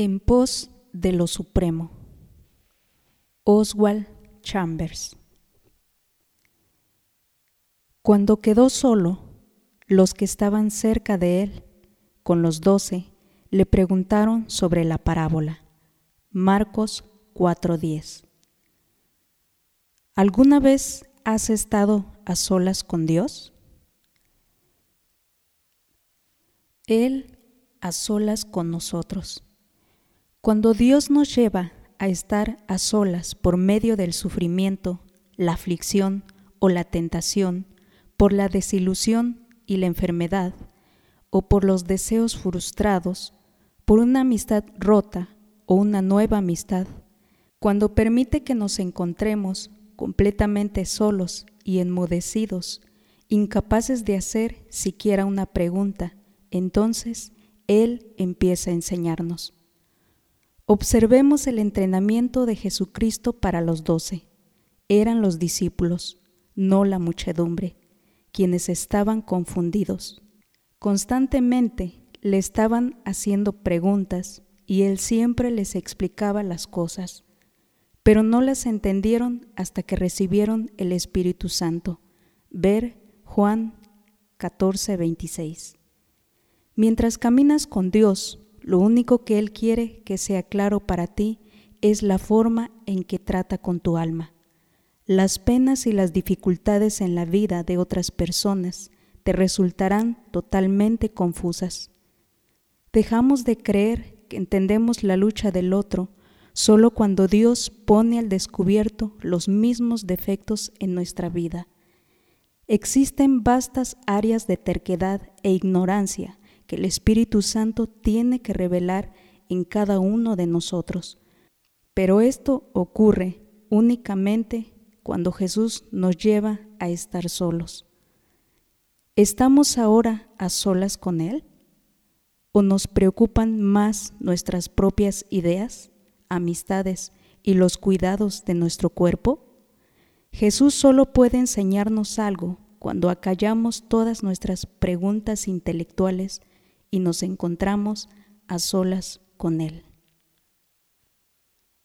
En pos de lo supremo. Oswald Chambers. Cuando quedó solo, los que estaban cerca de él, con los doce, le preguntaron sobre la parábola. Marcos 4:10. ¿Alguna vez has estado a solas con Dios? Él a solas con nosotros. Cuando Dios nos lleva a estar a solas por medio del sufrimiento, la aflicción o la tentación, por la desilusión y la enfermedad, o por los deseos frustrados, por una amistad rota o una nueva amistad, cuando permite que nos encontremos completamente solos y enmudecidos, incapaces de hacer siquiera una pregunta, entonces Él empieza a enseñarnos. Observemos el entrenamiento de Jesucristo para los doce. Eran los discípulos, no la muchedumbre, quienes estaban confundidos. Constantemente le estaban haciendo preguntas y él siempre les explicaba las cosas, pero no las entendieron hasta que recibieron el Espíritu Santo. Ver Juan 14:26. Mientras caminas con Dios, lo único que Él quiere que sea claro para ti es la forma en que trata con tu alma. Las penas y las dificultades en la vida de otras personas te resultarán totalmente confusas. Dejamos de creer que entendemos la lucha del otro solo cuando Dios pone al descubierto los mismos defectos en nuestra vida. Existen vastas áreas de terquedad e ignorancia que el Espíritu Santo tiene que revelar en cada uno de nosotros. Pero esto ocurre únicamente cuando Jesús nos lleva a estar solos. ¿Estamos ahora a solas con Él? ¿O nos preocupan más nuestras propias ideas, amistades y los cuidados de nuestro cuerpo? Jesús solo puede enseñarnos algo cuando acallamos todas nuestras preguntas intelectuales y nos encontramos a solas con Él.